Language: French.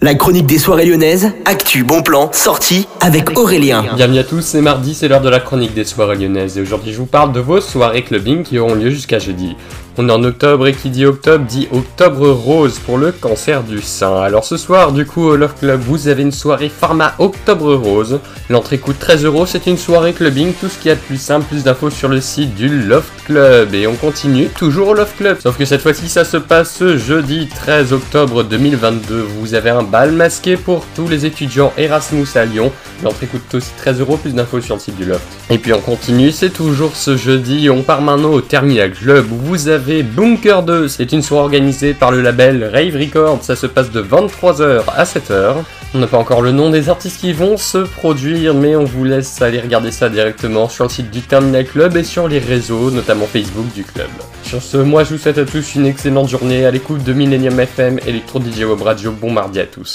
La chronique des soirées lyonnaises, actu, bon plan, sortie avec Aurélien. Bienvenue à tous, c'est mardi, c'est l'heure de la chronique des soirées lyonnaises et aujourd'hui je vous parle de vos soirées clubbing qui auront lieu jusqu'à jeudi. On est en octobre et qui dit octobre dit octobre rose pour le cancer du sein. Alors ce soir, du coup, au Love Club, vous avez une soirée pharma octobre rose. L'entrée coûte 13 euros, c'est une soirée clubbing, tout ce qu'il y a de plus simple, plus d'infos sur le site du Love Club. Et on continue, toujours au Love Club. Sauf que cette fois-ci, ça se passe jeudi 13 octobre 2022. Vous avez un bal masqué pour tous les étudiants Erasmus à Lyon. L'entrée coûte aussi 13 euros, plus d'infos sur le site du Loft. Et puis on continue, c'est toujours ce jeudi, on part maintenant au Terminal Club où vous avez Bunker 2. C'est une soirée organisée par le label Rave Records. Ça se passe de 23h à 7h. On n'a pas encore le nom des artistes qui vont se produire, mais on vous laisse aller regarder ça directement sur le site du Terminal Club et sur les réseaux, notamment Facebook du club. Sur ce, moi je vous souhaite à tous une excellente journée à l'écoute de Millennium FM, Electro DJ Web Radio. Bon mardi à tous.